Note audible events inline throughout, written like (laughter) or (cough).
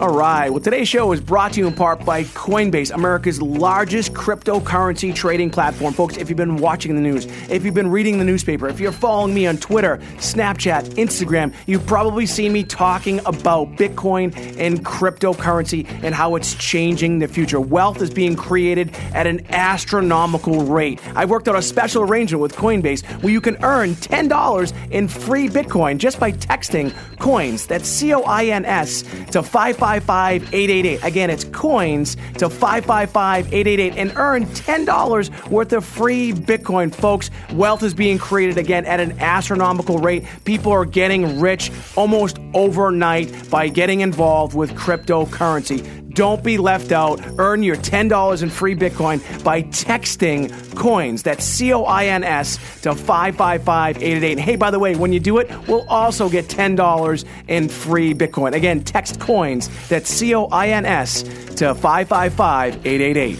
All right. Well, today's show is brought to you in part by Coinbase, America's largest cryptocurrency trading platform. Folks, if you've been watching the news, if you've been reading the newspaper, if you're following me on Twitter, Snapchat, Instagram, you've probably seen me talking about Bitcoin and cryptocurrency and how it's changing the future. Wealth is being created at an astronomical rate. I worked out a special arrangement with Coinbase where you can earn $10 in free Bitcoin just by texting coins. That's C O I N S to 555 555 888. Again, it's coins to 555 888 and earn $10 worth of free Bitcoin. Folks, wealth is being created again at an astronomical rate. People are getting rich almost overnight by getting involved with cryptocurrency. Don't be left out. Earn your $10 in free Bitcoin by texting coins. That's C O I N S to 555 888. And hey, by the way, when you do it, we'll also get $10 in free Bitcoin. Again, text coins. That's C O I N S to 555 888.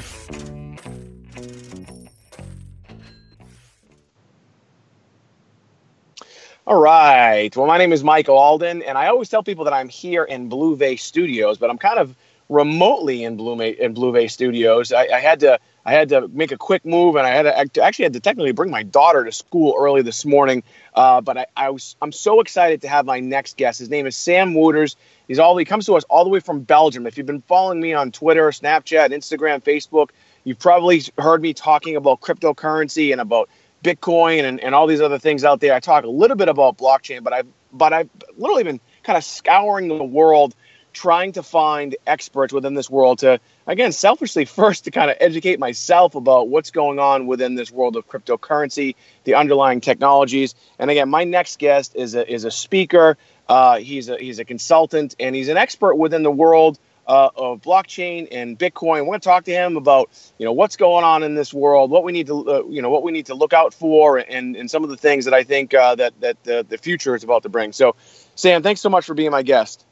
All right. Well, my name is Michael Alden, and I always tell people that I'm here in Blue Vase Studios, but I'm kind of remotely in Blue in Blue Vase Studios. I, I, had to I had to make a quick move, and I had to I actually had to technically bring my daughter to school early this morning. Uh, but I, I, was I'm so excited to have my next guest. His name is Sam Wouters. He's all he comes to us all the way from Belgium. If you've been following me on Twitter, Snapchat, Instagram, Facebook, you've probably heard me talking about cryptocurrency and about Bitcoin and, and all these other things out there. I talk a little bit about blockchain, but I've but I've literally been kind of scouring the world trying to find experts within this world to again selfishly (laughs) first to kind of educate myself about what's going on within this world of cryptocurrency the underlying technologies and again my next guest is a, is a speaker uh, he's a he's a consultant and he's an expert within the world uh, of blockchain and Bitcoin. We're going to talk to him about you know what's going on in this world, what we need to uh, you know what we need to look out for, and and some of the things that I think uh, that that the, the future is about to bring. So, Sam, thanks so much for being my guest.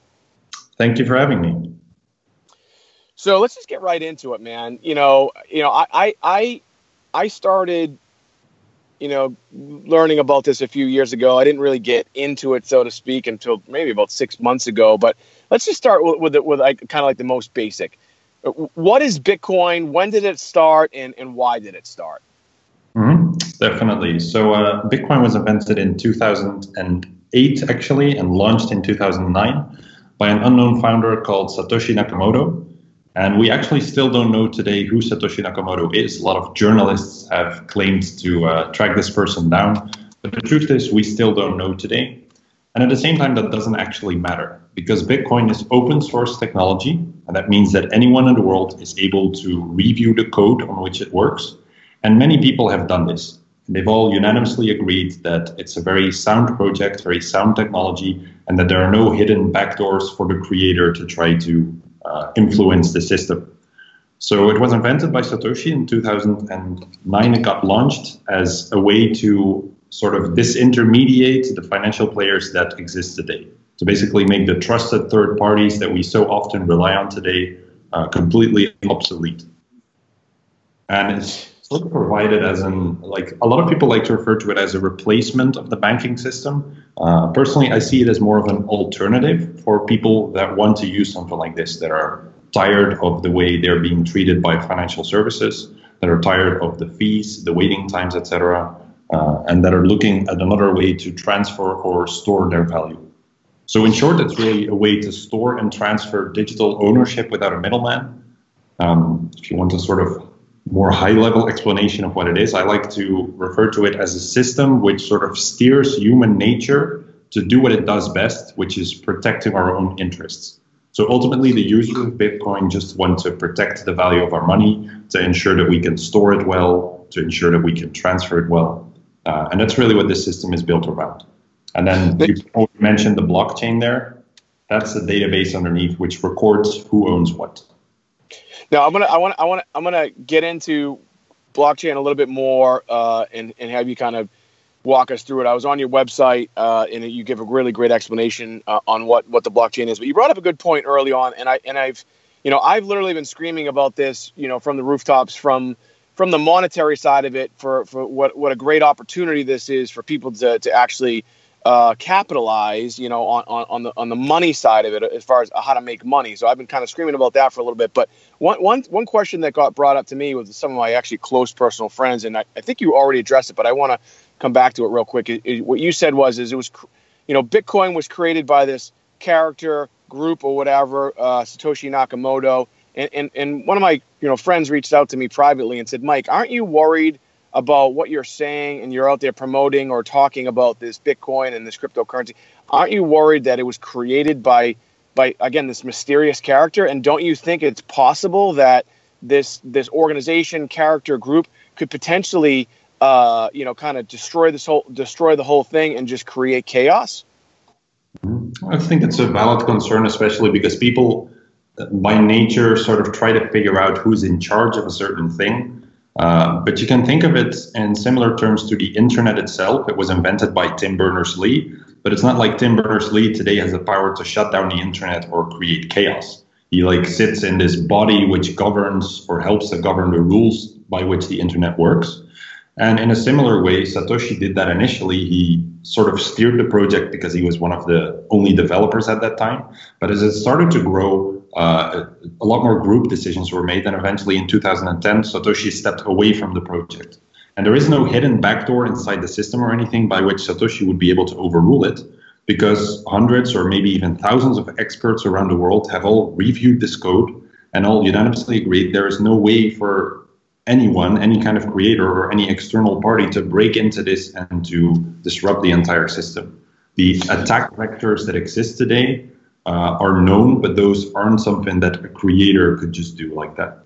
Thank you for having me. So let's just get right into it, man. You know, you know, I, I, I started, you know, learning about this a few years ago. I didn't really get into it, so to speak, until maybe about six months ago. But let's just start with with, with like kind of like the most basic. What is Bitcoin? When did it start, and and why did it start? Mm-hmm. Definitely. So uh, Bitcoin was invented in 2008, actually, and launched in 2009 by an unknown founder called Satoshi Nakamoto. And we actually still don't know today who Satoshi Nakamoto is. A lot of journalists have claimed to uh, track this person down. But the truth is, we still don't know today. And at the same time, that doesn't actually matter because Bitcoin is open source technology. And that means that anyone in the world is able to review the code on which it works. And many people have done this. And they've all unanimously agreed that it's a very sound project, very sound technology, and that there are no hidden backdoors for the creator to try to uh, influence the system. So it was invented by Satoshi in 2009. It got launched as a way to sort of disintermediate the financial players that exist today. To basically make the trusted third parties that we so often rely on today uh, completely obsolete. And it's sort provided as an like a lot of people like to refer to it as a replacement of the banking system. Uh, personally, I see it as more of an alternative for people that want to use something like this that are tired of the way they're being treated by financial services, that are tired of the fees, the waiting times, etc., uh, and that are looking at another way to transfer or store their value. So, in short, it's really a way to store and transfer digital ownership without a middleman. Um, if you want to sort of more high level explanation of what it is, I like to refer to it as a system which sort of steers human nature to do what it does best, which is protecting our own interests. So ultimately, the users of Bitcoin just want to protect the value of our money, to ensure that we can store it well, to ensure that we can transfer it well. Uh, and that's really what this system is built around. And then you mentioned the blockchain there. That's the database underneath which records who owns what. Now I'm gonna I want I want I'm gonna get into blockchain a little bit more uh, and and have you kind of walk us through it. I was on your website uh, and you give a really great explanation uh, on what what the blockchain is. But you brought up a good point early on, and I and I've you know I've literally been screaming about this you know from the rooftops from from the monetary side of it for for what what a great opportunity this is for people to to actually uh, capitalize, you know, on, on, on the on the money side of it, as far as how to make money. So I've been kind of screaming about that for a little bit. But one one one question that got brought up to me with some of my actually close personal friends, and I, I think you already addressed it, but I want to come back to it real quick. It, it, what you said was is it was, you know, Bitcoin was created by this character group or whatever, uh, Satoshi Nakamoto, and, and and one of my you know friends reached out to me privately and said, Mike, aren't you worried? About what you're saying and you're out there promoting or talking about this Bitcoin and this cryptocurrency, aren't you worried that it was created by by again this mysterious character? And don't you think it's possible that this this organization character group could potentially uh, you know kind of destroy this whole destroy the whole thing and just create chaos? I think it's a valid concern, especially because people by nature sort of try to figure out who's in charge of a certain thing uh, but you can think of it in similar terms to the internet itself. It was invented by Tim Berners Lee, but it's not like Tim Berners Lee today has the power to shut down the internet or create chaos. He like sits in this body which governs or helps to govern the rules by which the internet works. And in a similar way, Satoshi did that initially. He sort of steered the project because he was one of the only developers at that time. But as it started to grow, Uh, a lot more group decisions were made. And eventually in 2010, Satoshi stepped away from the project. And there is no hidden backdoor inside the system or anything by which Satoshi would be able to overrule it because hundreds or maybe even thousands of experts around the world have all reviewed this code and all unanimously agreed there is no way for anyone, any kind of creator or any external party to break into this and to disrupt the entire system. The attack vectors that exist today uh, are known, but those aren't something that a creator could just do like that.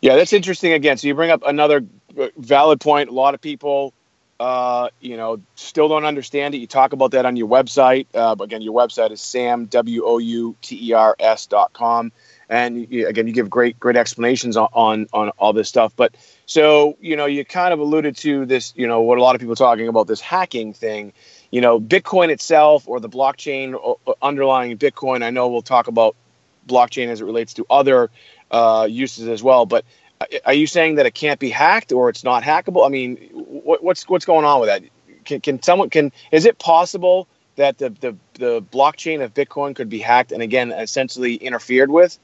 Yeah, that's interesting. Again, so you bring up another valid point. A lot of people, uh, you know, still don't understand it. You talk about that on your website. Uh, again, your website is sam w o u t e r s dot com and again you give great great explanations on, on, on all this stuff but so you know you kind of alluded to this you know what a lot of people are talking about this hacking thing you know bitcoin itself or the blockchain underlying bitcoin. I know we'll talk about blockchain as it relates to other uh, uses as well but uh, are you saying that it can't be hacked or it's not hackable? I mean what, what's what's going on with that? Can, can someone can is it possible that the, the the blockchain of bitcoin could be hacked and again essentially interfered with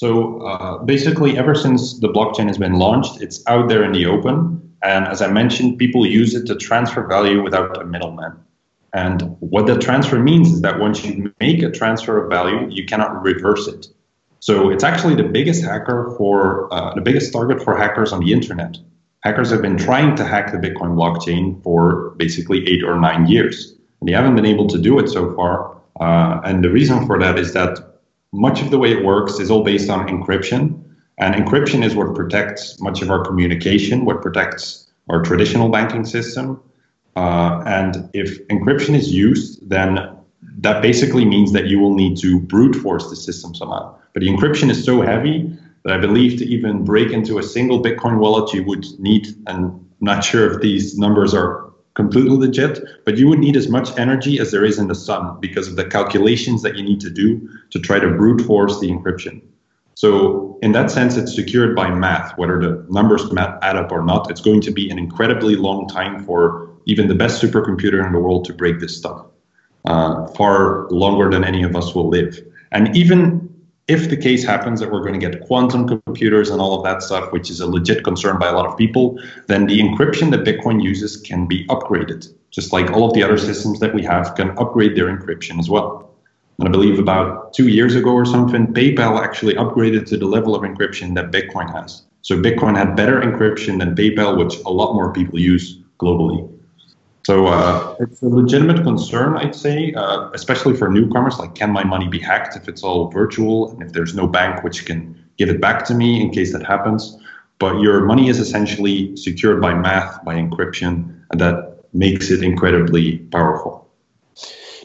so uh, basically, ever since the blockchain has been launched, it's out there in the open. And as I mentioned, people use it to transfer value without a middleman. And what that transfer means is that once you make a transfer of value, you cannot reverse it. So it's actually the biggest hacker for uh, the biggest target for hackers on the internet. Hackers have been trying to hack the Bitcoin blockchain for basically eight or nine years, and they haven't been able to do it so far. Uh, and the reason for that is that much of the way it works is all based on encryption. And encryption is what protects much of our communication, what protects our traditional banking system. Uh, and if encryption is used, then that basically means that you will need to brute force the system somehow. But the encryption is so heavy that I believe to even break into a single Bitcoin wallet, you would need, and I'm not sure if these numbers are completely legit, but you would need as much energy as there is in the sun because of the calculations that you need to do to try to brute force the encryption. So in that sense, it's secured by math, whether the numbers add up or not. It's going to be an incredibly long time for even the best supercomputer in the world to break this stuff, uh, far longer than any of us will live. And even if the case happens that we're going to get quantum computers and all of that stuff, which is a legit concern by a lot of people, then the encryption that Bitcoin uses can be upgraded, just like all of the other systems that we have can upgrade their encryption as well. And I believe about two years ago or something, PayPal actually upgraded to the level of encryption that Bitcoin has. So Bitcoin had better encryption than PayPal, which a lot more people use globally. So uh, it's a legitimate concern, I'd say, uh, especially for newcomers. Like, can my money be hacked if it's all virtual and if there's no bank which can give it back to me in case that happens? But your money is essentially secured by math, by encryption, and that makes it incredibly powerful.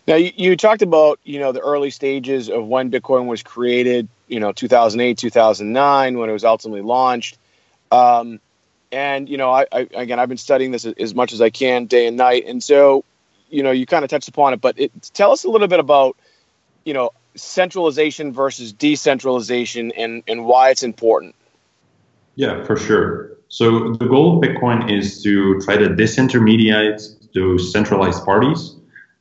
Now, you, you talked about you know the early stages of when Bitcoin was created. You know, 2008, 2009, when it was ultimately launched. Um, and you know, I, I, again, I've been studying this as much as I can, day and night. And so, you know, you kind of touched upon it, but it, tell us a little bit about, you know, centralization versus decentralization and and why it's important. Yeah, for sure. So the goal of Bitcoin is to try to disintermediate those centralized parties.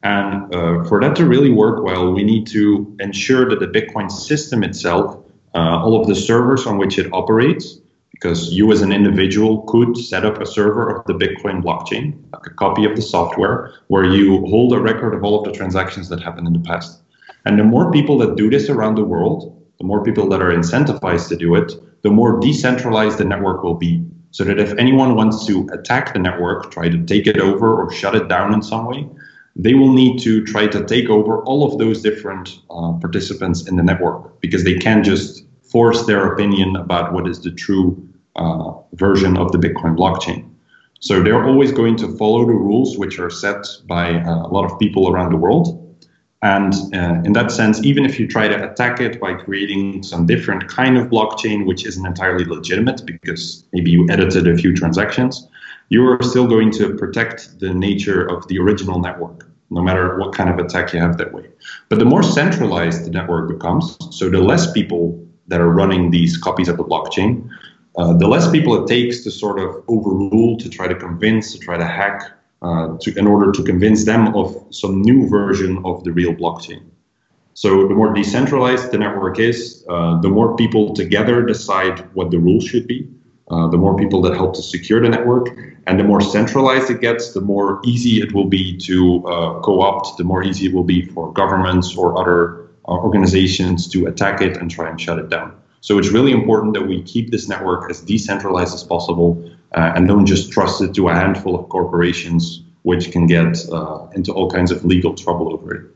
And uh, for that to really work well, we need to ensure that the Bitcoin system itself, uh, all of the servers on which it operates, because you as an individual could set up a server of the Bitcoin blockchain, like a copy of the software, where you hold a record of all of the transactions that happened in the past. And the more people that do this around the world, the more people that are incentivized to do it, the more decentralized the network will be. So that if anyone wants to attack the network, try to take it over or shut it down in some way, they will need to try to take over all of those different uh, participants in the network because they can't just force their opinion about what is the true uh, version of the Bitcoin blockchain. So they're always going to follow the rules which are set by uh, a lot of people around the world. And uh, in that sense, even if you try to attack it by creating some different kind of blockchain, which isn't entirely legitimate because maybe you edited a few transactions, you are still going to protect the nature of the original network, no matter what kind of attack you have that way. But the more centralized the network becomes, so the less people that are running these copies of the blockchain, uh, the less people it takes to sort of overrule, to try to convince, to try to hack, uh, to, in order to convince them of some new version of the real blockchain. So the more decentralized the network is, uh, the more people together decide what the rules should be. Uh, the more people that help to secure the network, and the more centralized it gets, the more easy it will be to uh, co-opt. The more easy it will be for governments or other organizations to attack it and try and shut it down. So it's really important that we keep this network as decentralized as possible uh, and don't just trust it to a handful of corporations which can get uh, into all kinds of legal trouble over it.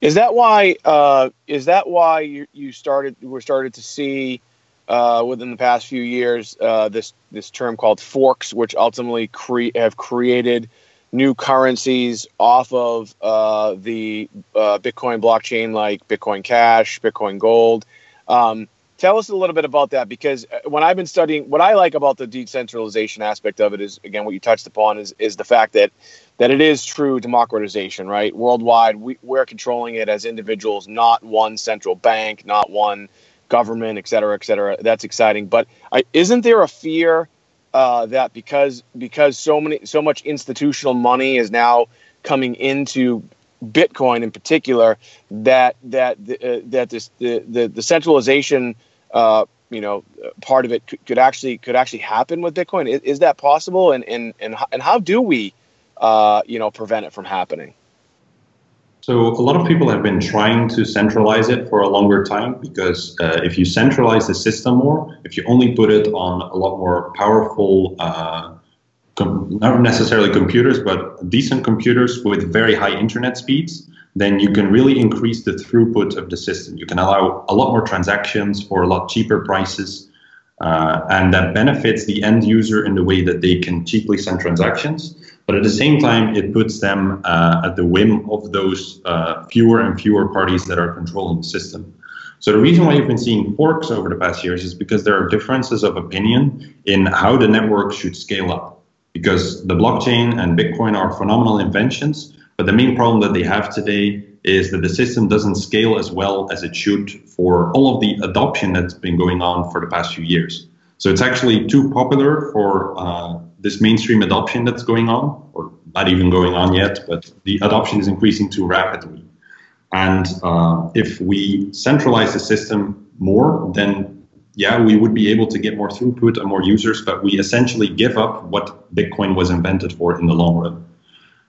Is that why? Uh, is that why you, you started? We're started to see uh, within the past few years uh, this this term called forks, which ultimately cre- have created new currencies off of uh, the Bitcoin blockchain, like Bitcoin Cash, Bitcoin Gold. Um, Tell us a little bit about that because uh, when I've been studying, what I like about the decentralization aspect of it is, again, what you touched upon is is the fact that that it is true democratization, right? Worldwide, we, we're controlling it as individuals, not one central bank, not one government, et cetera, et cetera. That's exciting. But I, isn't there a fear uh, that because because so many so much institutional money is now coming into Bitcoin in particular, that that uh, that this the, the the centralization uh, you know, part of it could, could, actually could actually happen with Bitcoin. Is, is, that possible? And and and and how do we, uh, you know, prevent it from happening? So a lot of people have been trying to centralize it for a longer time because uh, if you centralize the system more, if you only put it on a lot more powerful, uh, com- not necessarily computers, but decent computers with very high internet speeds, then you can really increase the throughput of the system. You can allow a lot more transactions for a lot cheaper prices. Uh, and that benefits the end user in the way that they can cheaply send transactions. But at the same time, it puts them uh, at the whim of those uh, fewer and fewer parties that are controlling the system. So the reason why you've been seeing forks over the past years is because there are differences of opinion in how the network should scale up. Because the blockchain and Bitcoin are phenomenal inventions, but the main problem that they have today is that the system doesn't scale as well as it should for all of the adoption that's been going on for the past few years. So it's actually too popular for uh, this mainstream adoption that's going on, or not even going on yet, but the adoption is increasing too rapidly. And uh, if we centralize the system more, then yeah, we would be able to get more throughput and more users, but we essentially give up what Bitcoin was invented for in the long run.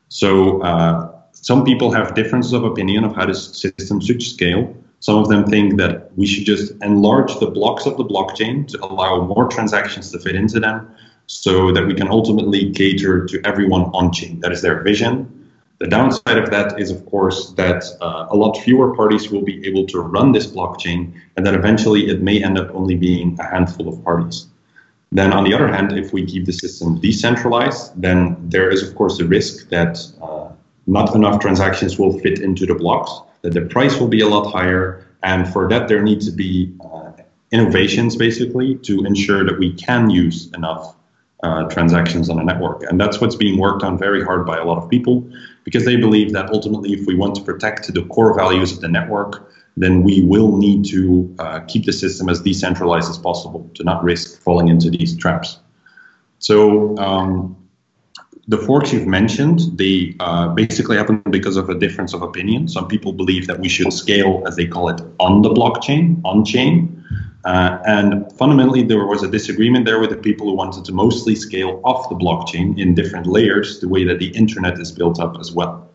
So uh, some people have differences of opinion of how this system should scale. Some of them think that we should just enlarge the blocks of the blockchain to allow more transactions to fit into them so that we can ultimately cater to everyone on chain. That is their vision. The downside of that is, of course, that uh, a lot fewer parties will be able to run this blockchain and that eventually it may end up only being a handful of parties. Then, on the other hand, if we keep the system decentralized, then there is, of course, the risk that uh, not enough transactions will fit into the blocks, that the price will be a lot higher. And for that, there need to be uh, innovations, basically, to ensure that we can use enough uh, transactions on a network. And that's what's being worked on very hard by a lot of people because they believe that ultimately, if we want to protect the core values of the network, then we will need to uh, keep the system as decentralized as possible to not risk falling into these traps. So um, the forks you've mentioned, they uh, basically happen because of a difference of opinion. Some people believe that we should scale, as they call it, on the blockchain, on chain. Uh, and fundamentally, there was a disagreement there with the people who wanted to mostly scale off the blockchain in different layers, the way that the internet is built up as well.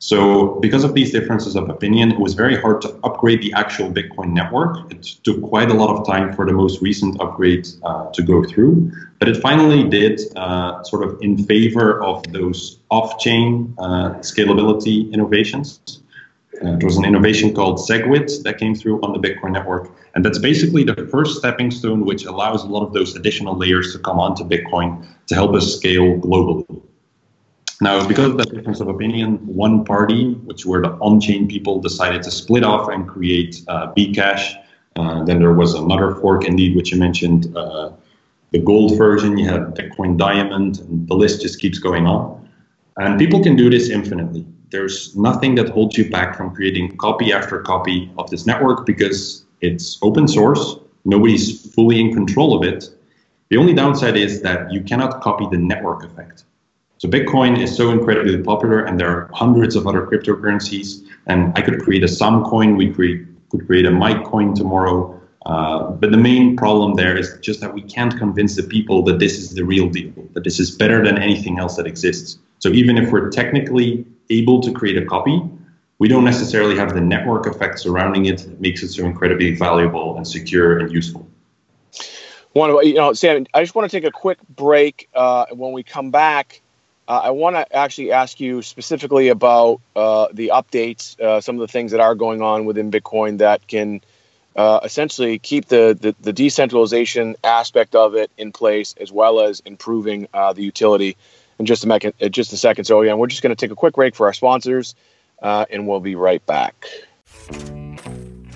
So, because of these differences of opinion, it was very hard to upgrade the actual Bitcoin network. It took quite a lot of time for the most recent upgrade uh, to go through, but it finally did, uh, sort of in favor of those off chain uh, scalability innovations. Uh, there was an innovation called SegWit that came through on the Bitcoin network. And that's basically the first stepping stone, which allows a lot of those additional layers to come onto Bitcoin to help us scale globally. Now, because of that difference of opinion, one party, which were the on-chain people, decided to split off and create uh, Bcash. Uh, then there was another fork, indeed, which you mentioned, uh, the gold version. You have Bitcoin Diamond, and the list just keeps going on. And people can do this infinitely. There's nothing that holds you back from creating copy after copy of this network because it's open source. Nobody's fully in control of it. The only downside is that you cannot copy the network effect. So Bitcoin is so incredibly popular, and there are hundreds of other cryptocurrencies. And I could create a Sam coin. We create, could create a Mike coin tomorrow. Uh, but the main problem there is just that we can't convince the people that this is the real deal, that this is better than anything else that exists. So even if we're technically able to create a copy, we don't necessarily have the network effect surrounding it that makes it so incredibly valuable and secure and useful. One, you know, Sam, I just want to take a quick break. Uh, when we come back, uh, I want to actually ask you specifically about uh, the updates, uh, some of the things that are going on within Bitcoin that can uh, essentially keep the, the, the, decentralization aspect of it in place, as well as improving uh, the utility. In just a, mec- just a second. So, again, we're just going to take a quick break for our sponsors, uh, and we'll be right back.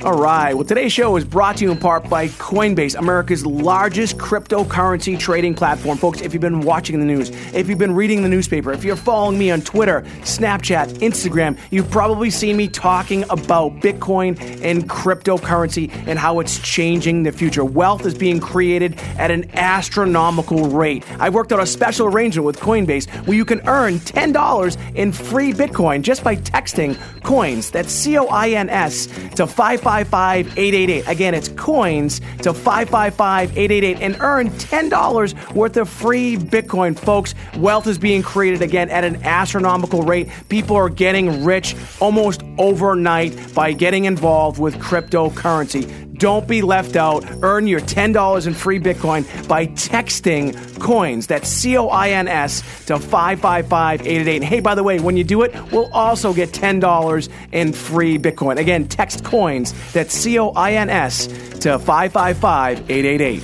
All right. Well, today's show is brought to you in part by Coinbase, America's largest cryptocurrency trading platform. Folks, if you've been watching the news, if you've been reading the newspaper, if you're following me on Twitter, Snapchat, Instagram, you've probably seen me talking about Bitcoin and cryptocurrency and how it's changing the future. Wealth is being created at an astronomical rate. I worked out a special arrangement with Coinbase where you can earn $10 in free Bitcoin just by texting coins. That's C O I N S to 5 555 888. Again, it's coins to 555 888 and earn $10 worth of free Bitcoin. Folks, wealth is being created again at an astronomical rate. People are getting rich almost overnight by getting involved with cryptocurrency. Don't be left out. Earn your $10 in free Bitcoin by texting coins. That's C O I N S to 555 888. And hey, by the way, when you do it, we'll also get $10 in free Bitcoin. Again, text coins. That's C O I N S to 555 888.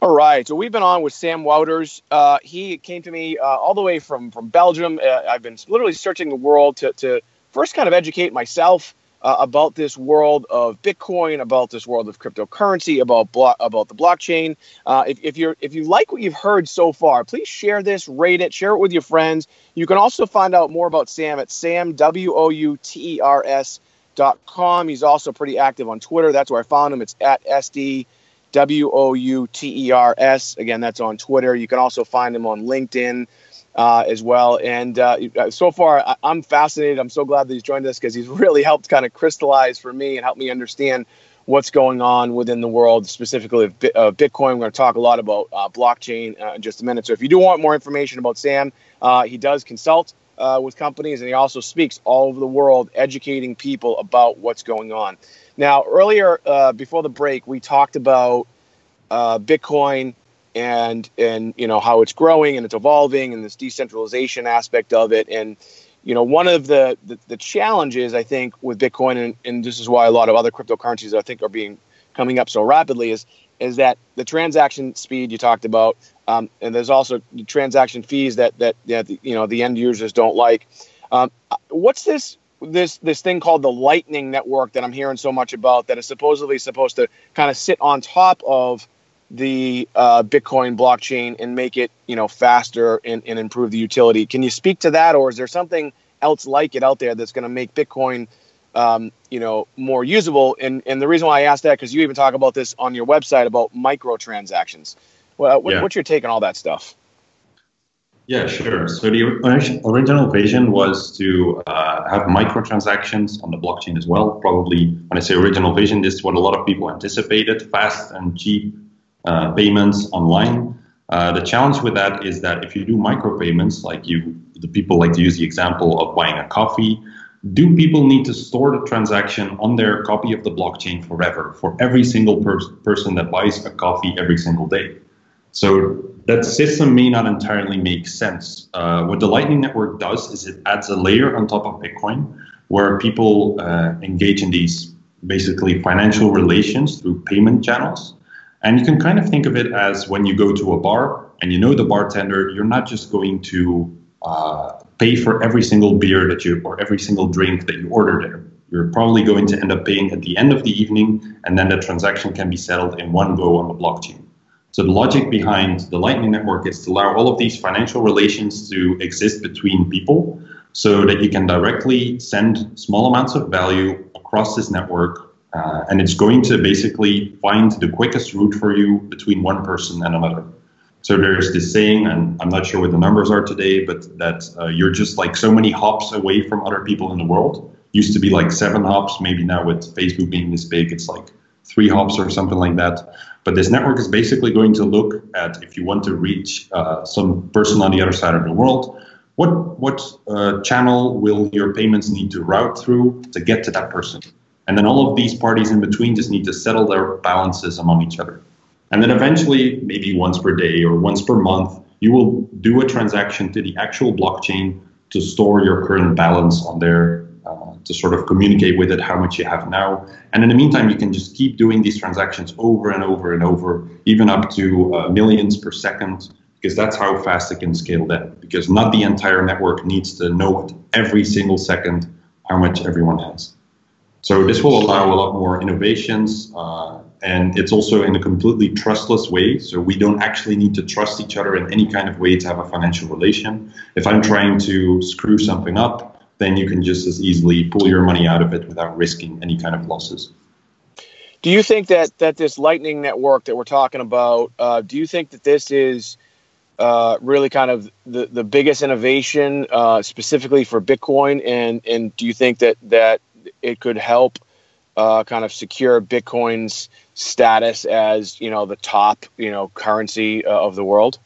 All right, so we've been on with Sam Wouters. Uh, he came to me uh, all the way from from Belgium. Uh, I've been literally searching the world to, to first kind of educate myself uh, about this world of Bitcoin, about this world of cryptocurrency, about blo- about the blockchain. Uh, if, if you're if you like what you've heard so far, please share this, rate it, share it with your friends. You can also find out more about Sam at sam w o u t e r s dot com. He's also pretty active on Twitter. That's where I found him. It's at sd w o u t e r s. Again, that's on Twitter. You can also find him on LinkedIn uh, as well. And uh, so far, I- am fascinated. I'm so glad that he's joined us because he's (laughs) really helped kind of crystallize for me and help me understand what's going on within the world, specifically of uh, Bitcoin. We're going to talk a lot about uh, blockchain uh, in just a minute. So if you do want more information about Sam, uh, he does consult. with companies, and he also speaks all over the world, educating people about what's going on. Now, earlier before the break, we talked about Bitcoin and and you know how it's growing and it's evolving and this decentralization aspect of it. And you know one of the the, the challenges i think with bitcoin and, and this is why a lot of other cryptocurrencies i think are being coming up so rapidly is is that the transaction speed you talked about um, and there's also transaction fees that that, that you know the end users don't like. Um, what's this this this thing called the lightning network that i'm hearing so much about that is supposedly supposed to kind of sit on top of the uh, Bitcoin blockchain and make it, you know, faster and, and improve the utility. Can you speak to that, or is there something else like it out there that's going to make Bitcoin, um, you know, more usable? And and the reason why I asked that because you even talk about this on your website about microtransactions. Well, what, yeah. what's your take on all that stuff? Yeah, sure. So the original vision was to uh, have microtransactions on the blockchain as well. Probably when I say original vision, this is what a lot of people anticipated: fast and cheap uh, payments online. Uh, the challenge with that is that if you do micropayments, like you, the people like to use the example of buying a coffee. Do people need to store the transaction on their copy of the blockchain forever for every single per- person that buys a coffee every single day? So that system may not entirely make sense. Uh, what the Lightning Network does is it adds a layer on top of Bitcoin where people uh, engage in these basically financial relations through payment channels. And you can kind of think of it as when you go to a bar and you know the bartender, you're not just going to uh, pay for every single beer that you or every single drink that you order there. You're probably going to end up paying at the end of the evening, and then the transaction can be settled in one go on the blockchain. So the logic behind the Lightning Network is to allow all of these financial relations to exist between people so that you can directly send small amounts of value across this network. Uh, and it's going to basically find the quickest route for you between one person and another. So there's this saying, and I'm not sure what the numbers are today, but that uh, you're just like so many hops away from other people in the world. Used to be like seven hops, maybe now with Facebook being this big, it's like three hops or something like that. But this network is basically going to look at if you want to reach uh, some person on the other side of the world, what what uh, channel will your payments need to route through to get to that person? And then all of these parties in between just need to settle their balances among each other. And then eventually, maybe once per day or once per month, you will do a transaction to the actual blockchain to store your current balance on there uh, to sort of communicate with it how much you have now. And in the meantime, you can just keep doing these transactions over and over and over, even up to uh, millions per second, because that's how fast it can scale then. Because not the entire network needs to know every single second how much everyone has. So this will allow a lot more innovations. Uh, and it's also in a completely trustless way. So we don't actually need to trust each other in any kind of way to have a financial relation. If I'm trying to screw something up, then you can just as easily pull your money out of it without risking any kind of losses. Do you think that that this Lightning network that we're talking about? Uh, do you think that this is uh, really kind of the, the biggest innovation uh, specifically for Bitcoin? And and do you think that that it could help uh, kind of secure Bitcoin's status as you know the top you know currency uh, of the world?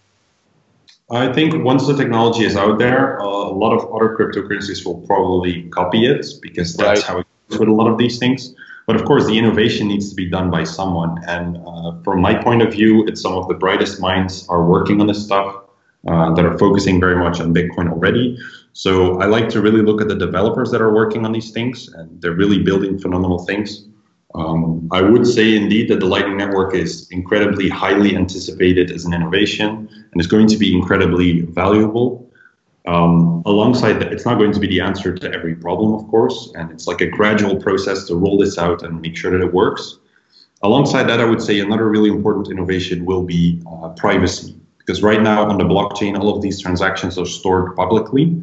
I think once the technology is out there, uh, a lot of other cryptocurrencies will probably copy it because that's right. how it goes with a lot of these things. But of course, the innovation needs to be done by someone. And uh, from my point of view, it's some of the brightest minds are working on this stuff uh, that are focusing very much on Bitcoin already. So I like to really look at the developers that are working on these things, and they're really building phenomenal things. Um, I would say indeed that the Lightning Network is incredibly highly anticipated as an innovation and is going to be incredibly valuable. Um, alongside that, it's not going to be the answer to every problem, of course, and it's like a gradual process to roll this out and make sure that it works. Alongside that, I would say another really important innovation will be uh, privacy, because right now on the blockchain, all of these transactions are stored publicly.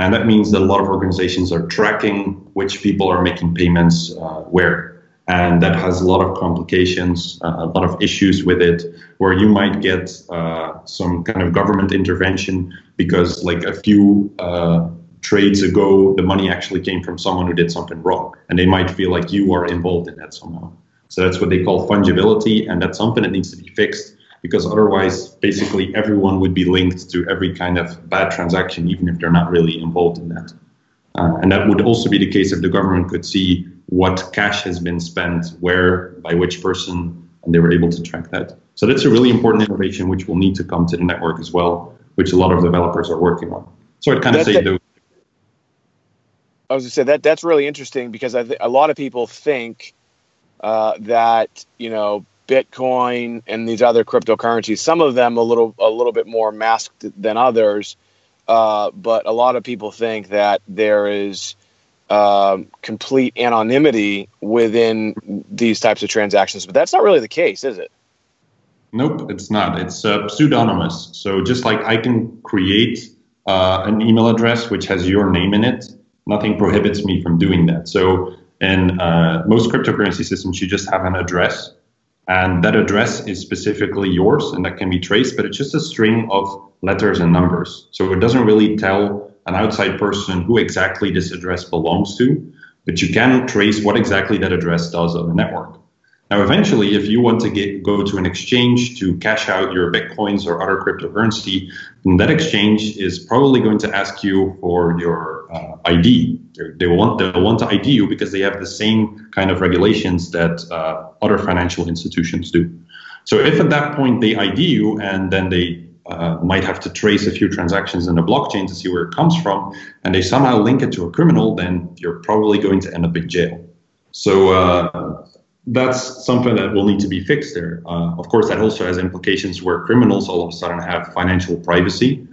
And that means that a lot of organizations are tracking which people are making payments uh, where and that has a lot of complications, uh, a lot of issues with it, where you might get uh, some kind of government intervention because, like a few uh, trades ago, the money actually came from someone who did something wrong, and they might feel like you are involved in that somehow. So that's what they call fungibility, and that's something that needs to be fixed because otherwise, basically, everyone would be linked to every kind of bad transaction, even if they're not really involved in that. Uh, and that would also be the case if the government could see what cash has been spent, where, by which person, and they were able to track that. So that's a really important innovation which will need to come to the network as well, which a lot of developers are working on. So I'd kind of say those. I was going to say that that's really interesting because I th- a lot of people think uh, that you know Bitcoin and these other cryptocurrencies, some of them a little a little bit more masked than others, uh, but a lot of people think that there is um, complete anonymity within these types of transactions, but that's not really the case, is it? Nope, it's not. It's uh, pseudonymous. So just like I can create uh, an email address which has your name in it, nothing prohibits me from doing that. So in uh, most cryptocurrency systems, you just have an address, And that address is specifically yours and that can be traced, but it's just a string of letters and numbers. So it doesn't really tell an outside person who exactly this address belongs to, but you can trace what exactly that address does on the network. Now, eventually, if you want to get, go to an exchange to cash out your bitcoins or other cryptocurrency, then that exchange is probably going to ask you for your uh, ID. They want they want to ID you because they have the same kind of regulations that uh, other financial institutions do. So if at that point they ID you and then they uh, might have to trace a few transactions in the blockchain to see where it comes from, and they somehow link it to a criminal, then you're probably going to end up in jail. So uh, that's something that will need to be fixed there. Uh, of course, that also has implications where criminals all of a sudden have financial privacy,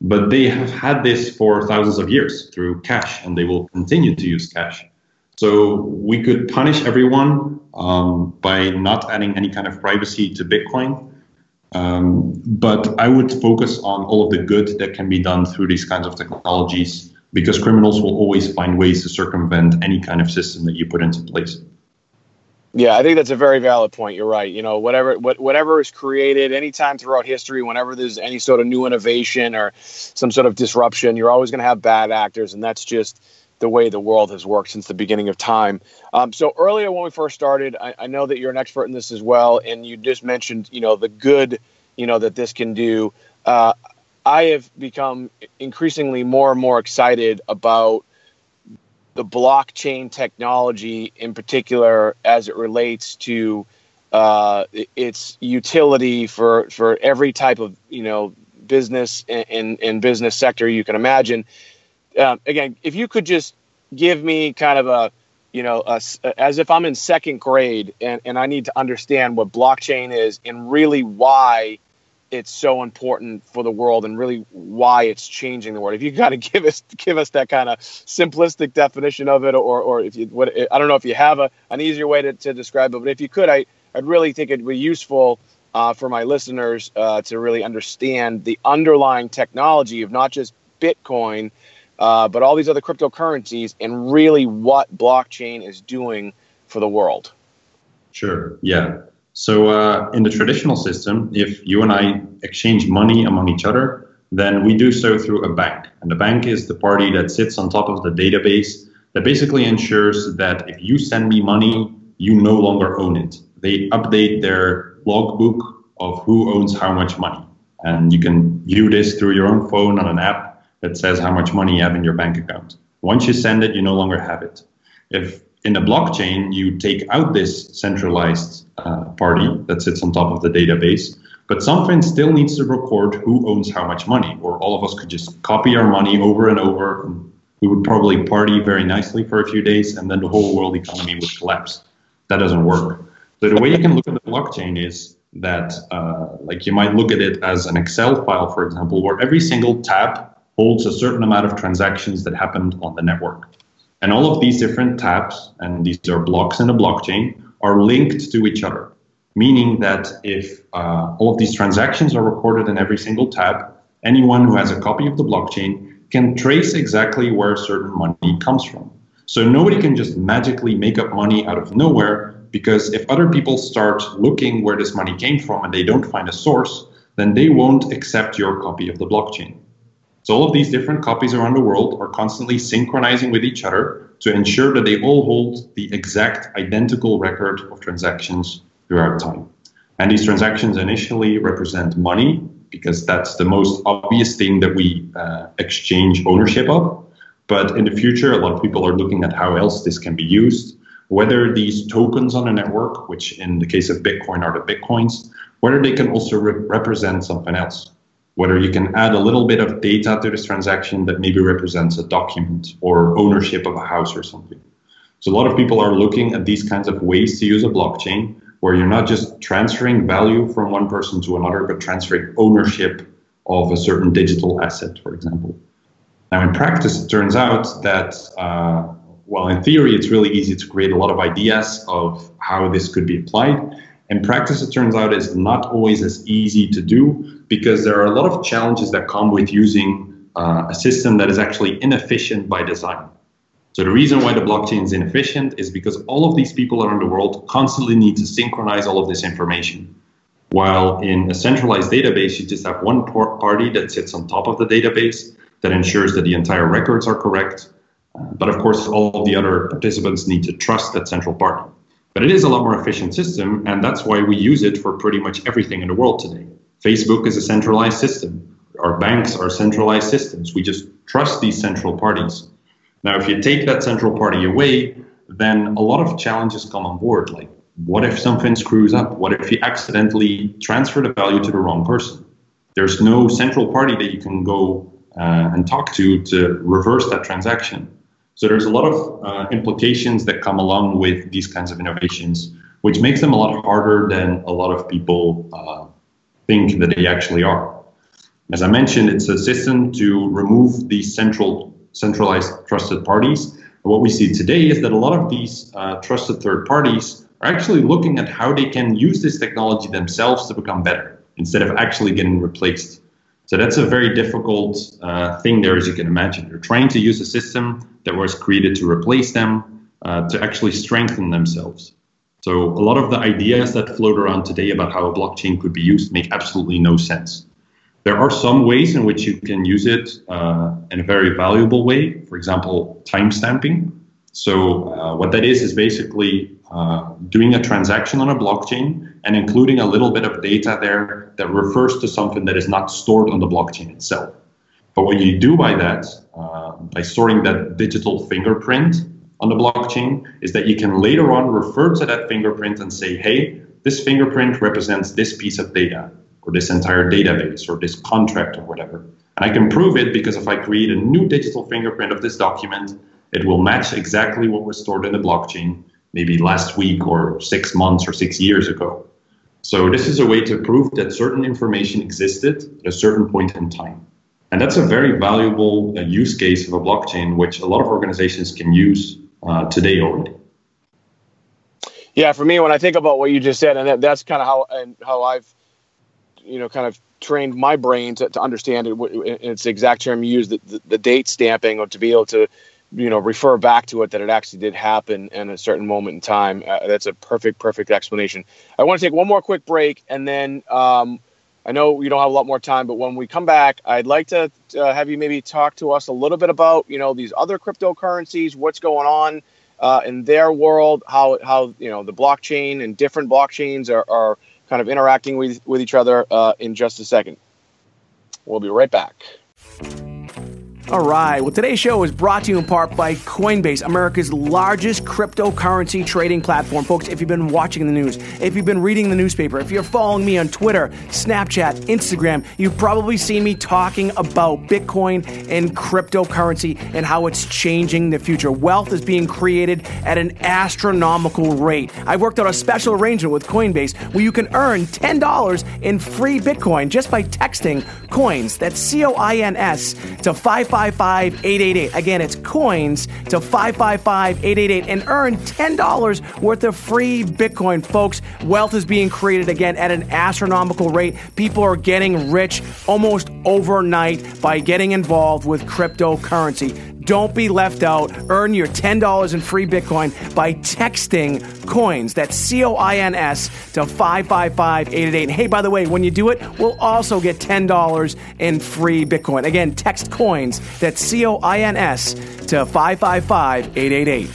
but they have had this for thousands of years through cash, and they will continue to use cash. So we could punish everyone um, by not adding any kind of privacy to Bitcoin. Um, but I would focus on all of the good that can be done through these kinds of technologies because criminals will always find ways to circumvent any kind of system that you put into place. Yeah, I think that's a very valid point. You're right. You know, whatever what, whatever is created anytime throughout history, whenever there's any sort of new innovation or some sort of disruption, you're always going to have bad actors, and that's just the way the world has worked since the beginning of time. Um, so earlier when we first started, I, I, know that you're an expert in this as well, and you just mentioned, you know, the good, you know, that this can do. Uh, I have become increasingly more and more excited about the blockchain technology in particular as it relates to uh, its utility for for every type of you know business and, and business sector you can imagine. Um, again, if you could just give me kind of a you know a, as if I'm in second grade and, and I need to understand what blockchain is and really why it's so important for the world and really why it's changing the world. If you kind of (laughs) give us give us that kind of simplistic definition of it, or or if you what I don't know if you have a an easier way to, to describe it, but if you could, I I'd really think it'd be useful uh, for my listeners uh, to really understand the underlying technology of not just Bitcoin, uh, but all these other cryptocurrencies and really what blockchain is doing for the world. Sure. Yeah. So uh, in the traditional system, if you and I exchange money among each other, then we do so through a bank. And the bank is the party that sits on top of the database that basically ensures that if you send me money, you no longer own it. They update their logbook of who owns how much money. And you can view this through your own phone on an app that says how much money you have in your bank account. Once you send it, you no longer have it. If in the blockchain, you take out this centralized uh, party that sits on top of the database, but something still needs to record who owns how much money, or all of us could just copy our money over and over. And we would probably party very nicely for a few days, and then the whole world economy would collapse. That doesn't work. So the way you can look at the blockchain is that, uh, like, you might look at it as an Excel file, for example, where every single tab holds a certain amount of transactions that happened on the network. And all of these different tabs, and these are blocks in the blockchain, are linked to each other, meaning that if uh, all of these transactions are recorded in every single tab, anyone who has a copy of the blockchain can trace exactly where certain money comes from. So nobody can just magically make up money out of nowhere because if other people start looking where this money came from and they don't find a source, then they won't accept your copy of the blockchain. So all of these different copies around the world are constantly synchronizing with each other to ensure that they all hold the exact identical record of transactions throughout time. And these transactions initially represent money because that's the most obvious thing that we uh, exchange ownership of. But in the future, a lot of people are looking at how else this can be used, whether these tokens on a network, which in the case of Bitcoin are the Bitcoins, whether they can also re- represent something else whether you can add a little bit of data to this transaction that maybe represents a document or ownership of a house or something. So a lot of people are looking at these kinds of ways to use a blockchain where you're not just transferring value from one person to another, but transferring ownership of a certain digital asset, for example. Now, in practice, it turns out that, uh, well, in theory, it's really easy to create a lot of ideas of how this could be applied. In practice, it turns out it's not always as easy to do because there are a lot of challenges that come with using uh, a system that is actually inefficient by design. So the reason why the blockchain is inefficient is because all of these people around the world constantly need to synchronize all of this information. While in a centralized database, you just have one party that sits on top of the database that ensures that the entire records are correct. Uh, but of course, all of the other participants need to trust that central party. But it is a lot more efficient system, and that's why we use it for pretty much everything in the world today. Facebook is a centralized system. Our banks are centralized systems. We just trust these central parties. Now, if you take that central party away, then a lot of challenges come on board. Like, what if something screws up? What if you accidentally transfer the value to the wrong person? There's no central party that you can go uh, and talk to to reverse that transaction. So there's a lot of uh, implications that come along with these kinds of innovations, which makes them a lot harder than a lot of people uh, think that they actually are. As I mentioned, it's a system to remove these central centralized trusted parties. What we see today is that a lot of these uh, trusted third parties are actually looking at how they can use this technology themselves to become better instead of actually getting replaced. So that's a very difficult uh, thing there, as you can imagine. They're trying to use a system that was created to replace them, uh, to actually strengthen themselves. So a lot of the ideas that float around today about how a blockchain could be used make absolutely no sense. There are some ways in which you can use it uh, in a very valuable way. For example, timestamping. So uh, what that is is basically uh, doing a transaction on a blockchain and including a little bit of data there that refers to something that is not stored on the blockchain itself. But what you do by that, uh, by storing that digital fingerprint on the blockchain, is that you can later on refer to that fingerprint and say, hey, this fingerprint represents this piece of data or this entire database or this contract or whatever. And I can prove it because if I create a new digital fingerprint of this document, it will match exactly what was stored in the blockchain, maybe last week or six months or six years ago. So this is a way to prove that certain information existed at a certain point in time. And that's a very valuable uh, use case of a blockchain, which a lot of organizations can use uh, today already. Yeah, for me, when I think about what you just said, and that, that's kind of how and how I've you know kind of trained my brain to, to understand it. It's exact term you use, the, the, the date stamping, or to be able to you know refer back to it that it actually did happen in a certain moment in time. Uh, that's a perfect, perfect explanation. I want to take one more quick break, and then um, I know we don't have a lot more time, but when we come back, I'd like to uh, have you maybe talk to us a little bit about you know these other cryptocurrencies, what's going on uh, in their world, how how you know the blockchain and different blockchains are, are kind of interacting with, with each other uh, in just a second. We'll be right back. All right. Well, today's show is brought to you in part by Coinbase, America's largest cryptocurrency trading platform. Folks, if you've been watching the news, if you've been reading the newspaper, if you're following me on Twitter, Snapchat, Instagram, you've probably seen me talking about Bitcoin and cryptocurrency and how it's changing the future. Wealth is being created at an astronomical rate. I've worked out a special arrangement with Coinbase where you can earn $10 in free Bitcoin just by texting coins. That's C O I N S to 5 555 888. Again, it's coins to 555 888 and earn $10 worth of free Bitcoin. Folks, wealth is being created again at an astronomical rate. People are getting rich almost overnight by getting involved with cryptocurrency. Don't be left out. Earn your $10 in free Bitcoin by texting coins. That's C O I N S to 555 888. And hey, by the way, when you do it, we'll also get $10 in free Bitcoin. Again, text coins. That's C O I N S to 555 888.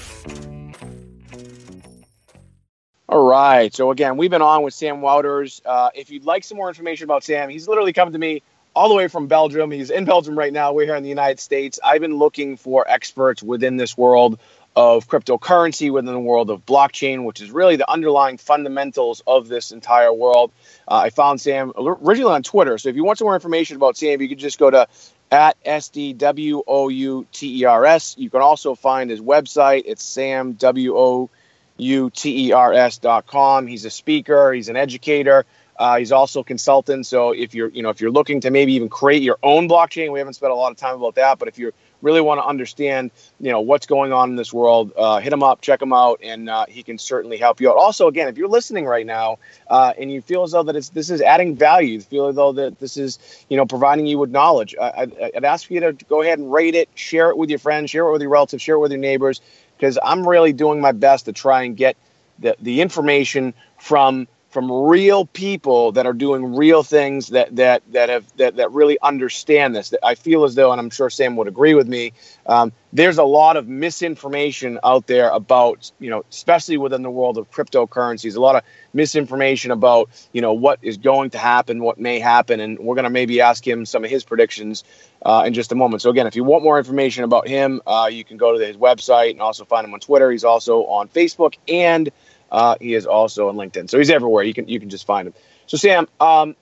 All right. So again, we've been on with Sam Wouters. Uh, if you'd like some more information about Sam, he's literally coming to me all the way from Belgium. He's in Belgium right now. We're here in the United States. I've been looking for experts within this world of cryptocurrency, within the world of blockchain, which is really the underlying fundamentals of this entire world. Uh, I found Sam originally on Twitter. So if you want some more information about Sam, you can just go to at SDWOUTERS. You can also find his website. It's samwouters.com. He's a speaker, he's an educator. Uh, he's also a consultant. So if you're, you know, if you're looking to maybe even create your own blockchain, we haven't spent a lot of time about that. But if you're really want to understand, you know, what's going on in this world, uh, hit him up, check him out, and uh, he can certainly help you out. Also, again, if you're listening right now uh, and you feel as though that this is adding value, you feel as though that this is, you know, providing you with knowledge, I, would ask you to go ahead and rate it, share it with your friends, share it with your relatives, share it with your neighbors, because I'm really doing my best to try and get the the information from from real people that are doing real things that that that have that, that really understand this. I feel as though, and I'm sure Sam would agree with me. Um, there's a lot of misinformation out there about you know, especially within the world of cryptocurrencies. A lot of misinformation about you know what is going to happen, what may happen, and we're going to maybe ask him some of his predictions uh, in just a moment. So again, if you want more information about him, uh, you can go to his website and also find him on Twitter. He's also on Facebook and uh, he is also on LinkedIn, so he's everywhere. You can you can just find him. So Sam, um,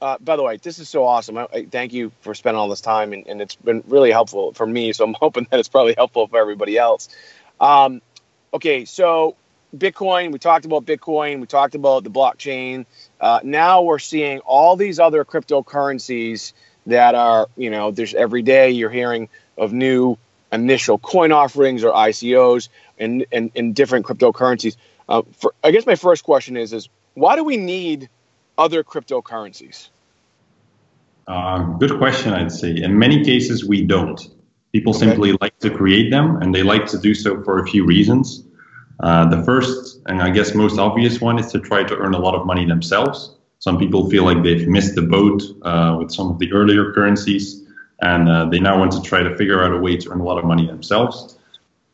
uh, by the way, this is so awesome. I, I, thank you for spending all this time, and, and, it's been really helpful for me. So I'm (laughs) hoping that it's probably helpful for everybody else. Um, okay, so Bitcoin. We talked about Bitcoin. We talked about the blockchain. Uh, now we're seeing all these other cryptocurrencies that are, you know, there's every day you're hearing of new initial coin offerings or ICOs and, and, and different cryptocurrencies. Uh, for, I guess my first question is: is why do we need other cryptocurrencies? Uh, good question. I'd say in many cases we don't. People okay. simply like to create them, and they like to do so for a few reasons. Uh, the first, and I guess most obvious one, is to try to earn a lot of money themselves. Some people feel like they've missed the boat uh, with some of the earlier currencies, and uh, they now want to try to figure out a way to earn a lot of money themselves.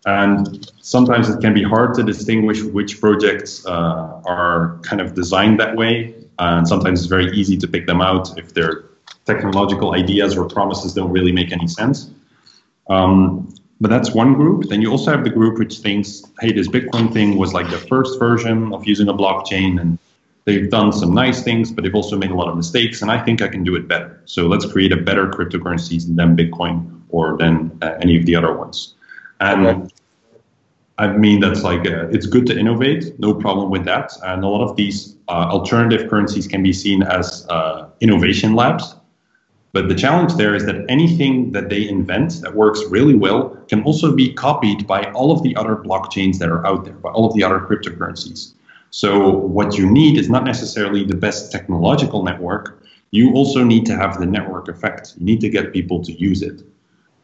And sometimes it can be hard to distinguish which projects uh, are kind of designed that way. And sometimes it's very easy to pick them out if their technological ideas or promises don't really make any sense. Um, but that's one group. Then you also have the group which thinks, hey, this Bitcoin thing was like the first version of using a blockchain, and they've done some nice things, but they've also made a lot of mistakes, and I think I can do it better. So let's create a better cryptocurrency than Bitcoin or than uh, any of the other ones. And okay. I mean, that's like, uh, it's good to innovate, no problem with that. And a lot of these uh, alternative currencies can be seen as uh, innovation labs. But the challenge there is that anything that they invent that works really well can also be copied by all of the other blockchains that are out there, by all of the other cryptocurrencies. So what you need is not necessarily the best technological network. You also need to have the network effect. You need to get people to use it.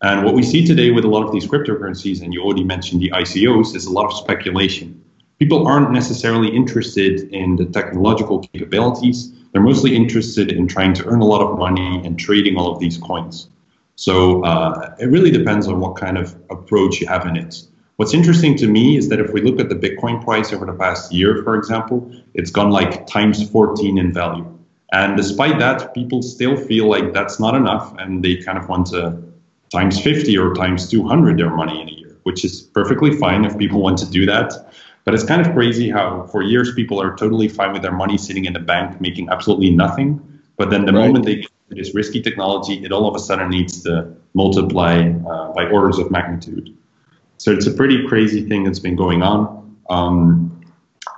And what we see today with a lot of these cryptocurrencies, and you already mentioned the ICOs, is a lot of speculation. People aren't necessarily interested in the technological capabilities. They're mostly interested in trying to earn a lot of money and trading all of these coins. So uh, it really depends on what kind of approach you have in it. What's interesting to me is that if we look at the Bitcoin price over the past year, for example, it's gone like times 14 in value. And despite that, people still feel like that's not enough and they kind of want to times 50 or times 200 their money in a year, which is perfectly fine if people want to do that. But it's kind of crazy how for years people are totally fine with their money sitting in the bank making absolutely nothing. But then the right. moment they get this risky technology, it all of a sudden needs to multiply uh, by orders of magnitude. So it's a pretty crazy thing that's been going on. Um,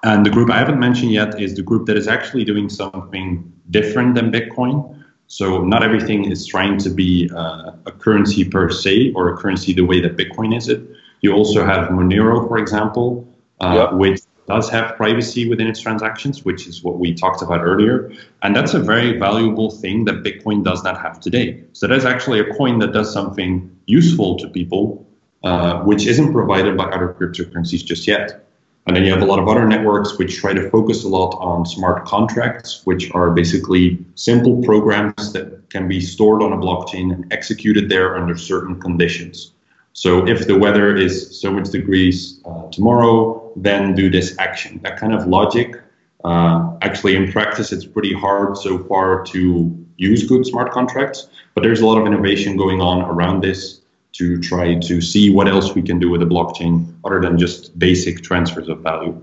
and the group I haven't mentioned yet is the group that is actually doing something different than Bitcoin. So not everything is trying to be uh, a currency per se or a currency the way that Bitcoin is it. You also have Monero, for example, uh, which does have privacy within its transactions, which is what we talked about earlier. And that's a very valuable thing that Bitcoin does not have today. So that is actually a coin that does something useful to people, uh, which isn't provided by other cryptocurrencies just yet. And then you have a lot of other networks which try to focus a lot on smart contracts, which are basically simple programs that can be stored on a blockchain and executed there under certain conditions. So if the weather is so much degrees uh, tomorrow, then do this action. That kind of logic. Uh, actually, in practice, it's pretty hard so far to use good smart contracts, but there's a lot of innovation going on around this to try to see what else we can do with a blockchain other than just basic transfers of value.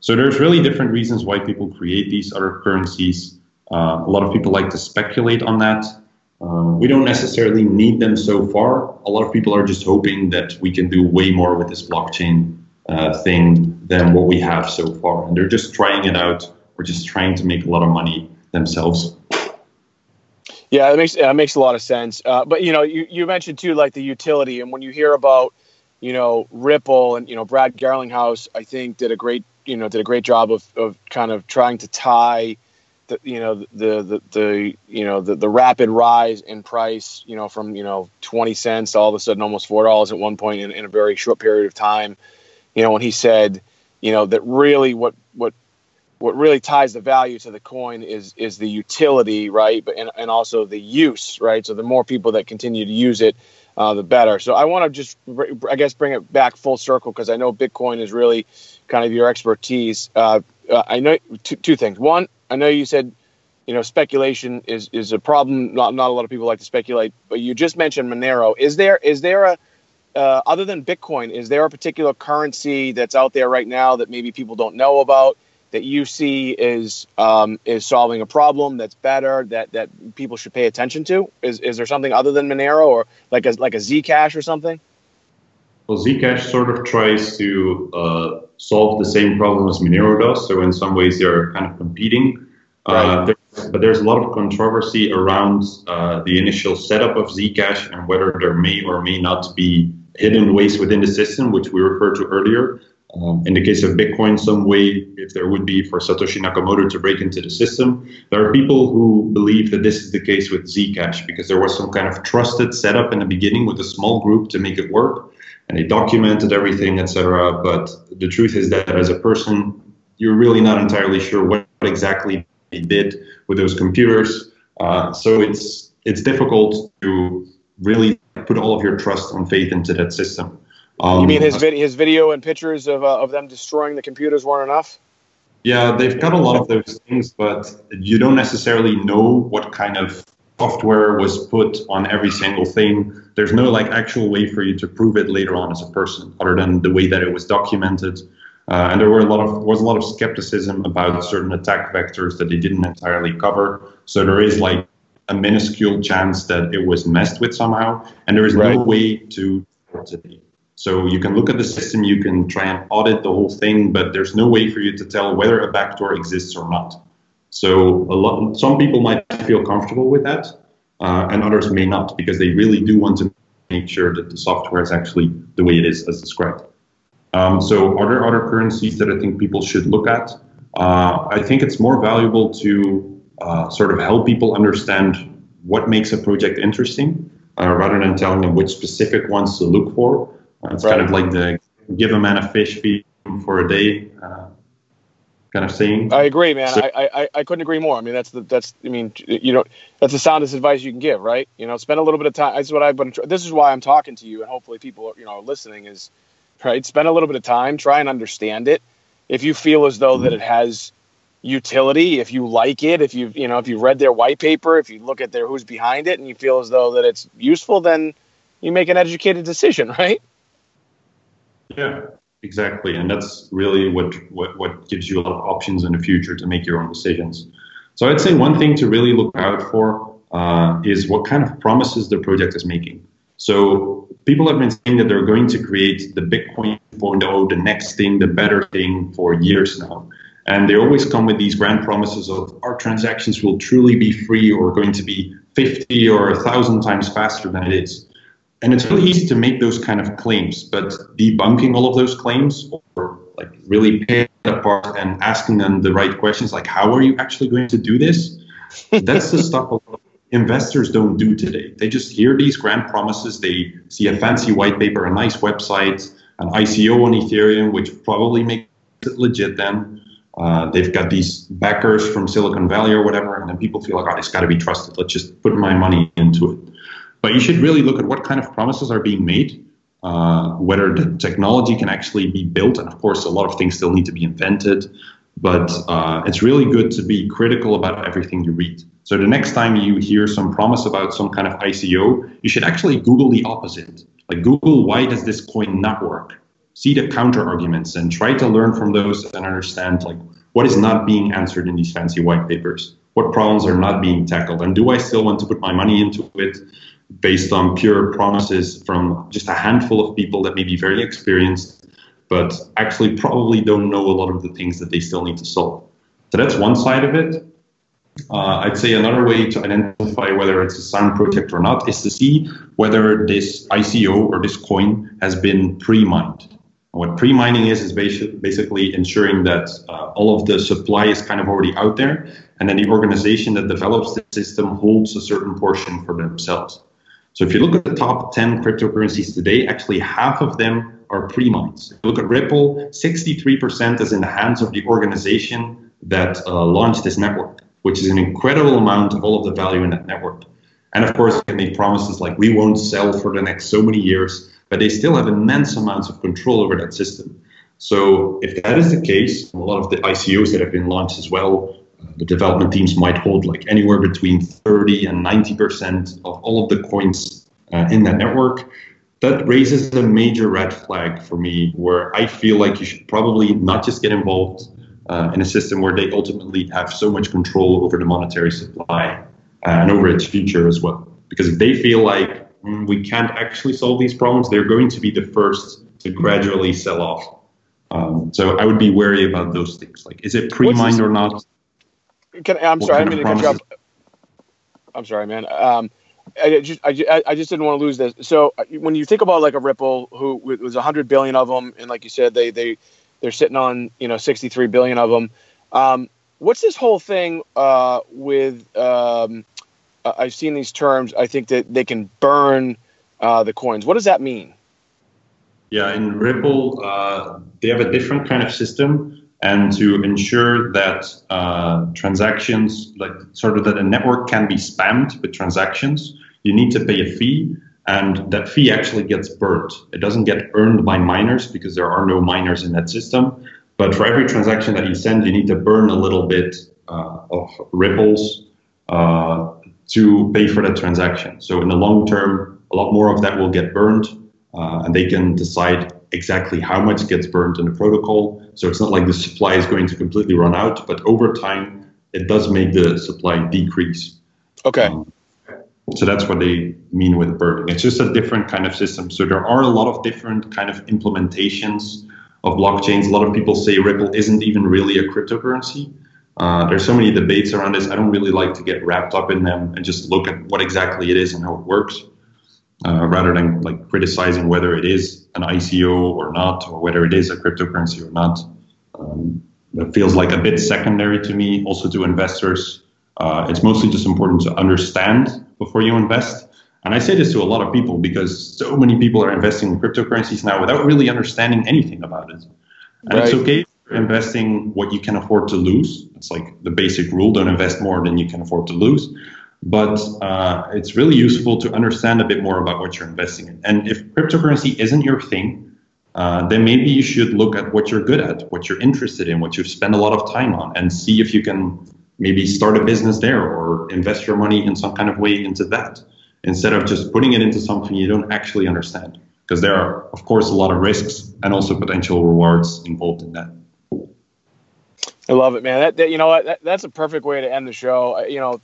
So there's really different reasons why people create these other currencies. Uh, a lot of people like to speculate on that. Uh, we don't necessarily need them so far. A lot of people are just hoping that we can do way more with this blockchain uh, thing than what we have so far. And they're just trying it out or just trying to make a lot of money themselves. Yeah, that makes that makes a lot of sense. Uh, but you know, you, you mentioned too like the utility, and when you hear about you know Ripple and you know Brad Garlinghouse, I think did a great you know did a great job of, of kind of trying to tie the you know the the the you know the, the rapid rise in price you know from you know 20 cents to all of a sudden almost four dollars at one point in, in a very short period of time you know when he said you know that really what what what really ties the value to the coin is is the utility, right? But and, and also the use, right? So the more people that continue to use it, uh, the better. So I want to just, I guess, bring it back full circle because I know Bitcoin is really kind of your expertise. Uh, uh, I know two, two things. One, I know you said, you know, speculation is is a problem. Not not a lot of people like to speculate, but you just mentioned Monero. Is there is there a uh, other than Bitcoin, is there a particular currency that's out there right now that maybe people don't know about? That you see is um, is solving a problem that's better that that people should pay attention to? Is is there something other than Monero or like a like a Zcash or something? Well, Zcash sort of tries to uh, solve the same problem as Monero does. So in some ways, they're kind of competing. Uh, right. Uh, there, but there's a lot of controversy around uh, the initial setup of Zcash and whether there may or may not be hidden ways within the system, which we referred to earlier. Um, in the case of Bitcoin, some way, if there would be for Satoshi Nakamoto to break into the system, there are people who believe that this is the case with Zcash because there was some kind of trusted setup in the beginning with a small group to make it work, and they documented everything, etc. But the truth is that as a person, you're really not entirely sure what exactly they did with those computers. Uh, so it's it's difficult to really put all of your trust and faith into that system. Um, you mean his, vid- his video and pictures of, uh, of them destroying the computers weren't enough? Yeah, they've got a lot of those things, but you don't necessarily know what kind of software was put on every single thing. There's no like actual way for you to prove it later on as a person, other than the way that it was documented. Uh, and there were a lot of was a lot of skepticism about certain attack vectors that they didn't entirely cover. So there is like a minuscule chance that it was messed with somehow, and there is right. no way to today. So you can look at the system, you can try and audit the whole thing, but there's no way for you to tell whether a backdoor exists or not. So lot, some people might feel comfortable with that, uh, and others may not because they really do want to make sure that the software is actually the way it is as described. Um, so are there other currencies that I think people should look at? Uh, I think it's more valuable to uh, sort of help people understand what makes a project interesting uh, rather than telling them which specific ones to look for. It's right. kind of like the give a man a fish, feed him for a day. Uh, kind of thing. I agree, man. So, I, I, I couldn't agree more. I mean, that's the that's I mean, you know, that's the soundest advice you can give, right? You know, spend a little bit of time. This is what I've been. This is why I'm talking to you, and hopefully people, you know, are listening is right. Spend a little bit of time, try and understand it. If you feel as though mm-hmm. that it has utility, if you like it, if you you know, if you read their white paper, if you look at their who's behind it, and you feel as though that it's useful, then you make an educated decision, (laughs) right? Yeah, exactly. And that's really what, what, what gives you a lot of options in the future to make your own decisions. So I'd say one thing to really look out for uh, is what kind of promises the project is making. So people have been saying that they're going to create the Bitcoin 4.0, the next thing, the better thing for years now. And they always come with these grand promises of our transactions will truly be free or going to be 50 or 1,000 times faster than it is. And it's really easy to make those kind of claims, but debunking all of those claims or like really picking apart and asking them the right questions, like how are you actually going to do this? That's the stuff investors don't do today. They just hear these grand promises. They see a fancy white paper, a nice website, an ICO on Ethereum, which probably makes it legit then. Uh, they've got these backers from Silicon Valley or whatever, and then people feel like, oh, it's got to be trusted. Let's just put my money into it. But you should really look at what kind of promises are being made, uh, whether the technology can actually be built. And of course, a lot of things still need to be invented. But uh, it's really good to be critical about everything you read. So the next time you hear some promise about some kind of ICO, you should actually Google the opposite. Like Google, why does this coin not work? See the counter arguments and try to learn from those and understand like what is not being answered in these fancy white papers. What problems are not being tackled? And do I still want to put my money into it? Based on pure promises from just a handful of people that may be very experienced, but actually probably don't know a lot of the things that they still need to solve. So that's one side of it. uh, I'd say another way to identify whether it's a sound project or not is to see whether this ICO or this coin has been pre-mined. What pre-mining is is basically ensuring that uh, all of the supply is kind of already out there, and then the organization that develops the system holds a certain portion for themselves. So if you look at the top 10 cryptocurrencies today, actually half of them are you look at Ripple, 63% is in the hands of the organization that uh, launched this network which is an incredible amount of all of the value in that network. And of course, they make promises like we won't sell for the next so many years, but they still have immense amounts of control over that system. So if that is the case, a lot of the ICOs that have been launched as well, the development teams might hold like anywhere between 30 and 90% of all of the coins uh, in that network. That raises a major red flag for me where I feel like you should probably not just get involved uh, in a system where they ultimately have so much control over the monetary supply uh, and over its future as well. Because if they feel like mm, we can't actually solve these problems, they're going to be the first to gradually sell off. Um, so I would be wary about those things. Like, is it pre-mined or not? Can, I'm sorry, I'm going to cut you I'm sorry, man. Um, I just, I, I just didn't want to lose this. So uh, when you think about like a Ripple, who was a hundred billion of them, and like you said, they they they're sitting on you know 63 billion of them. Um, what's this whole thing uh, with? Um, I've seen these terms. I think that they can burn uh, the coins. What does that mean? Yeah, in Ripple, uh, they have a different kind of system, and to ensure that uh, transactions, like sort of that a network can be spammed with transactions, you need to pay a fee and that fee actually gets burnt. It doesn't get earned by miners because there are no miners in that system. But for every transaction that you send, you need to burn a little bit uh, of ripples uh, to pay for that transaction. So in the long term, a lot more of that will get burned, uh, and they can decide exactly how much gets burned in the protocol. So it's not like the supply is going to completely run out, but over time, it does make the supply decrease. Okay. Um, so that's what they mean with burning. It's just a different kind of system. So there are a lot of different kind of implementations of blockchains. A lot of people say Ripple isn't even really a cryptocurrency. Uh, there's so many debates around this. I don't really like to get wrapped up in them and just look at what exactly it is and how it works, uh, rather than like criticizing whether it is an ICO or not, or whether it is a cryptocurrency or not. Um, that feels like a bit secondary to me. Also to investors, uh, it's mostly just important to understand before you invest. And I say this to a lot of people because so many people are investing in cryptocurrencies now without really understanding anything about it. And right. it's okay investing what you can afford to lose. It's like the basic rule don't invest more than you can afford to lose. But uh, it's really useful to understand a bit more about what you're investing in. And if cryptocurrency isn't your thing, uh, then maybe you should look at what you're good at, what you're interested in, what you've spent a lot of time on, and see if you can maybe start a business there or invest your money in some kind of way into that instead of just putting it into something you don't actually understand. Because there are, of course, a lot of risks and also potential rewards involved in that. I love it, man. That, that you know? That, that's a perfect way to end the show. You know,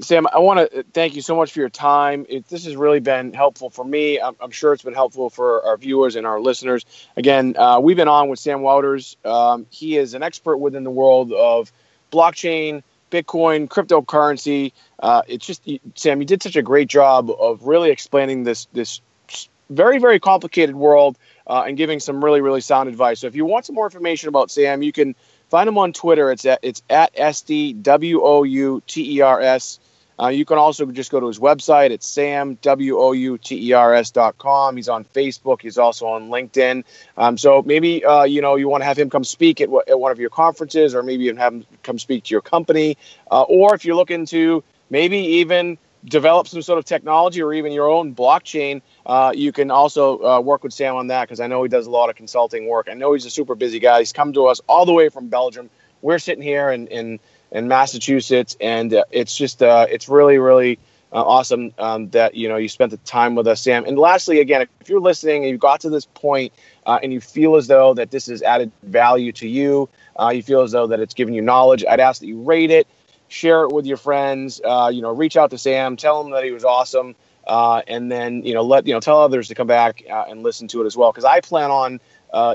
Sam, I want to thank you so much for your time. It, this has really been helpful for me. I'm, I'm, sure it's been helpful for our viewers and our listeners. Again, uh, we've been on with Sam Wouters. Um, he is an expert within the world of blockchain, Bitcoin, cryptocurrency. Uh, it's just Sam, you did such a great job of really explaining this this very very complicated world uh, and giving some really really sound advice. So if you want some more information about Sam, you can find him on Twitter. It's at it's at sdwouters. Uh, you can also just go to his website. It's Sam W O U T E R S dot com. He's on Facebook. He's also on LinkedIn. Um, so maybe uh, you know you want to have him come speak at, at, one of your conferences, or maybe even have him come speak to your company, uh, or if you're looking to maybe even develop some sort of technology or even your own blockchain, uh, you can also uh, work with Sam on that because I know he does a lot of consulting work. I know he's a super busy guy. He's come to us all the way from Belgium. We're sitting here in, in in Massachusetts, and uh, it's just uh, it's really really uh, awesome um, that you know you spent the time with us, Sam. And lastly, again, if you're listening and you got to this point uh, and you feel as though that this has added value to you, you feel as though that it's given you knowledge, I'd ask that you rate it, share it with your friends. Uh, you know, reach out to Sam, tell him that he was awesome. And then you know let you know tell others to come back and listen to it as well because I plan on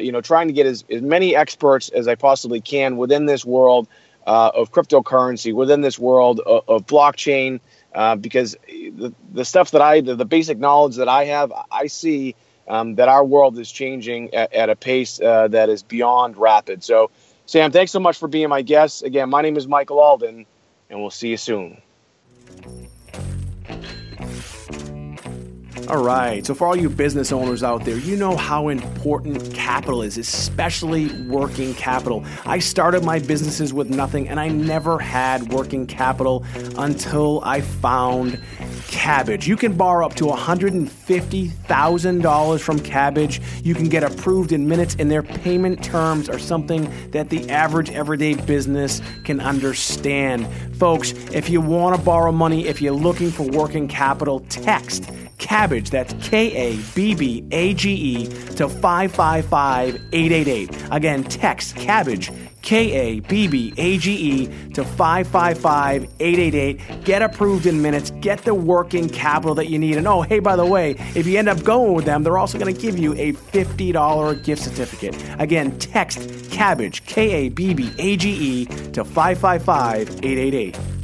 you know trying to get as, as many experts as I possibly can within this world uh, of cryptocurrency within this world of, of blockchain. Uh, because the, the stuff that I, the, the, basic knowledge that I have, I see um, that our world is changing at, at a pace uh, that is beyond rapid. So, Sam, thanks so much for being my guest. Again, my name is Michael Alden, and we'll see you soon. All right. So, for all you business owners out there, you know how important capital is, especially working capital. I started my businesses with nothing and I never had working capital until I found Kabbage. You can borrow up to $150,000 from Kabbage. You can get approved in minutes, and their payment terms are something that the average everyday business can understand. Folks, if you want to borrow money, if you're looking for working capital, text Kabbage, that's K A B B A G E, to 555 888. Again, text Kabbage, K A B B A G E, to 555 888. Get approved in minutes, get the working capital that you need. And oh, hey, by the way, if you end up going with them, they're also going to give you a $50 gift certificate. Again, text Kabbage, K A B B A G E, to 555 888.